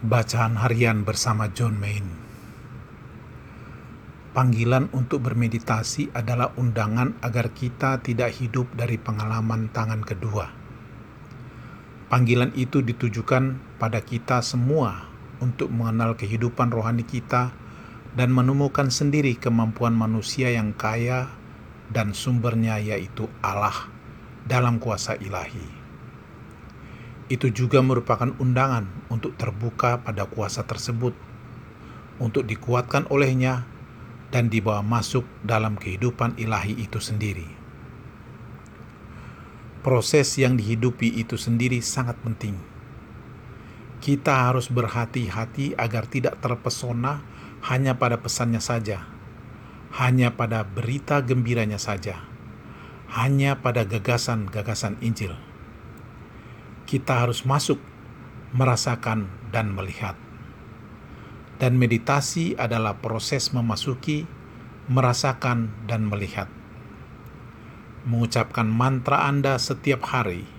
Bacaan harian bersama John Main. Panggilan untuk bermeditasi adalah undangan agar kita tidak hidup dari pengalaman tangan kedua. Panggilan itu ditujukan pada kita semua untuk mengenal kehidupan rohani kita dan menemukan sendiri kemampuan manusia yang kaya dan sumbernya yaitu Allah dalam kuasa ilahi itu juga merupakan undangan untuk terbuka pada kuasa tersebut, untuk dikuatkan olehnya dan dibawa masuk dalam kehidupan ilahi itu sendiri. Proses yang dihidupi itu sendiri sangat penting. Kita harus berhati-hati agar tidak terpesona hanya pada pesannya saja, hanya pada berita gembiranya saja, hanya pada gagasan-gagasan Injil kita harus masuk, merasakan, dan melihat. Dan meditasi adalah proses memasuki, merasakan, dan melihat. Mengucapkan mantra Anda setiap hari,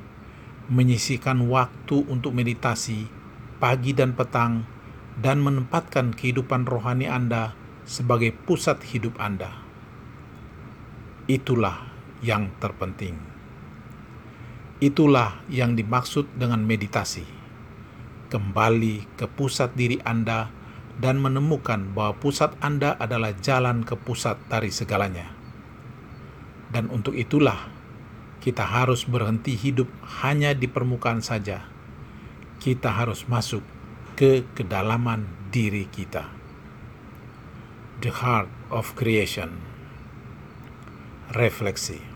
menyisikan waktu untuk meditasi pagi dan petang, dan menempatkan kehidupan rohani Anda sebagai pusat hidup Anda. Itulah yang terpenting. Itulah yang dimaksud dengan meditasi. Kembali ke pusat diri Anda dan menemukan bahwa pusat Anda adalah jalan ke pusat dari segalanya. Dan untuk itulah kita harus berhenti hidup hanya di permukaan saja. Kita harus masuk ke kedalaman diri kita. The Heart of Creation Refleksi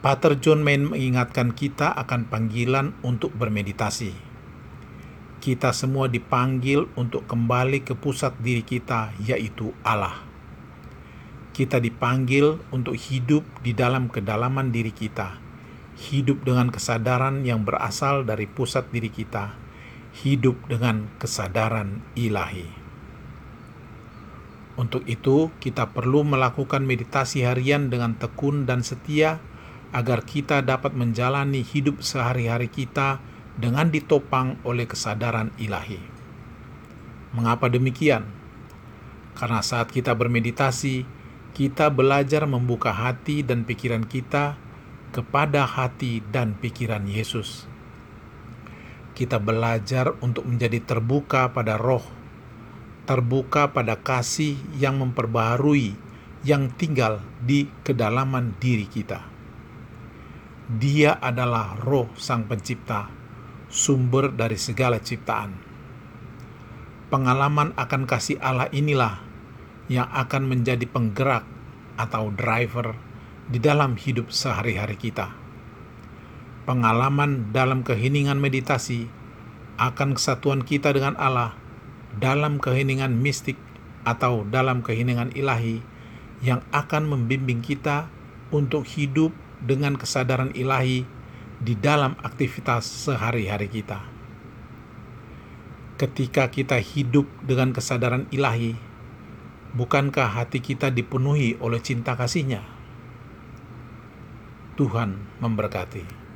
Pater John Main mengingatkan kita akan panggilan untuk bermeditasi. Kita semua dipanggil untuk kembali ke pusat diri kita, yaitu Allah. Kita dipanggil untuk hidup di dalam kedalaman diri kita, hidup dengan kesadaran yang berasal dari pusat diri kita, hidup dengan kesadaran ilahi. Untuk itu, kita perlu melakukan meditasi harian dengan tekun dan setia agar kita dapat menjalani hidup sehari-hari kita dengan ditopang oleh kesadaran ilahi. Mengapa demikian? Karena saat kita bermeditasi, kita belajar membuka hati dan pikiran kita kepada hati dan pikiran Yesus. Kita belajar untuk menjadi terbuka pada roh, terbuka pada kasih yang memperbaharui yang tinggal di kedalaman diri kita. Dia adalah roh sang pencipta, sumber dari segala ciptaan. Pengalaman akan kasih Allah inilah yang akan menjadi penggerak atau driver di dalam hidup sehari-hari kita. Pengalaman dalam keheningan meditasi akan kesatuan kita dengan Allah dalam keheningan mistik atau dalam keheningan ilahi yang akan membimbing kita untuk hidup dengan kesadaran ilahi di dalam aktivitas sehari-hari kita. Ketika kita hidup dengan kesadaran ilahi, bukankah hati kita dipenuhi oleh cinta kasihnya? Tuhan memberkati.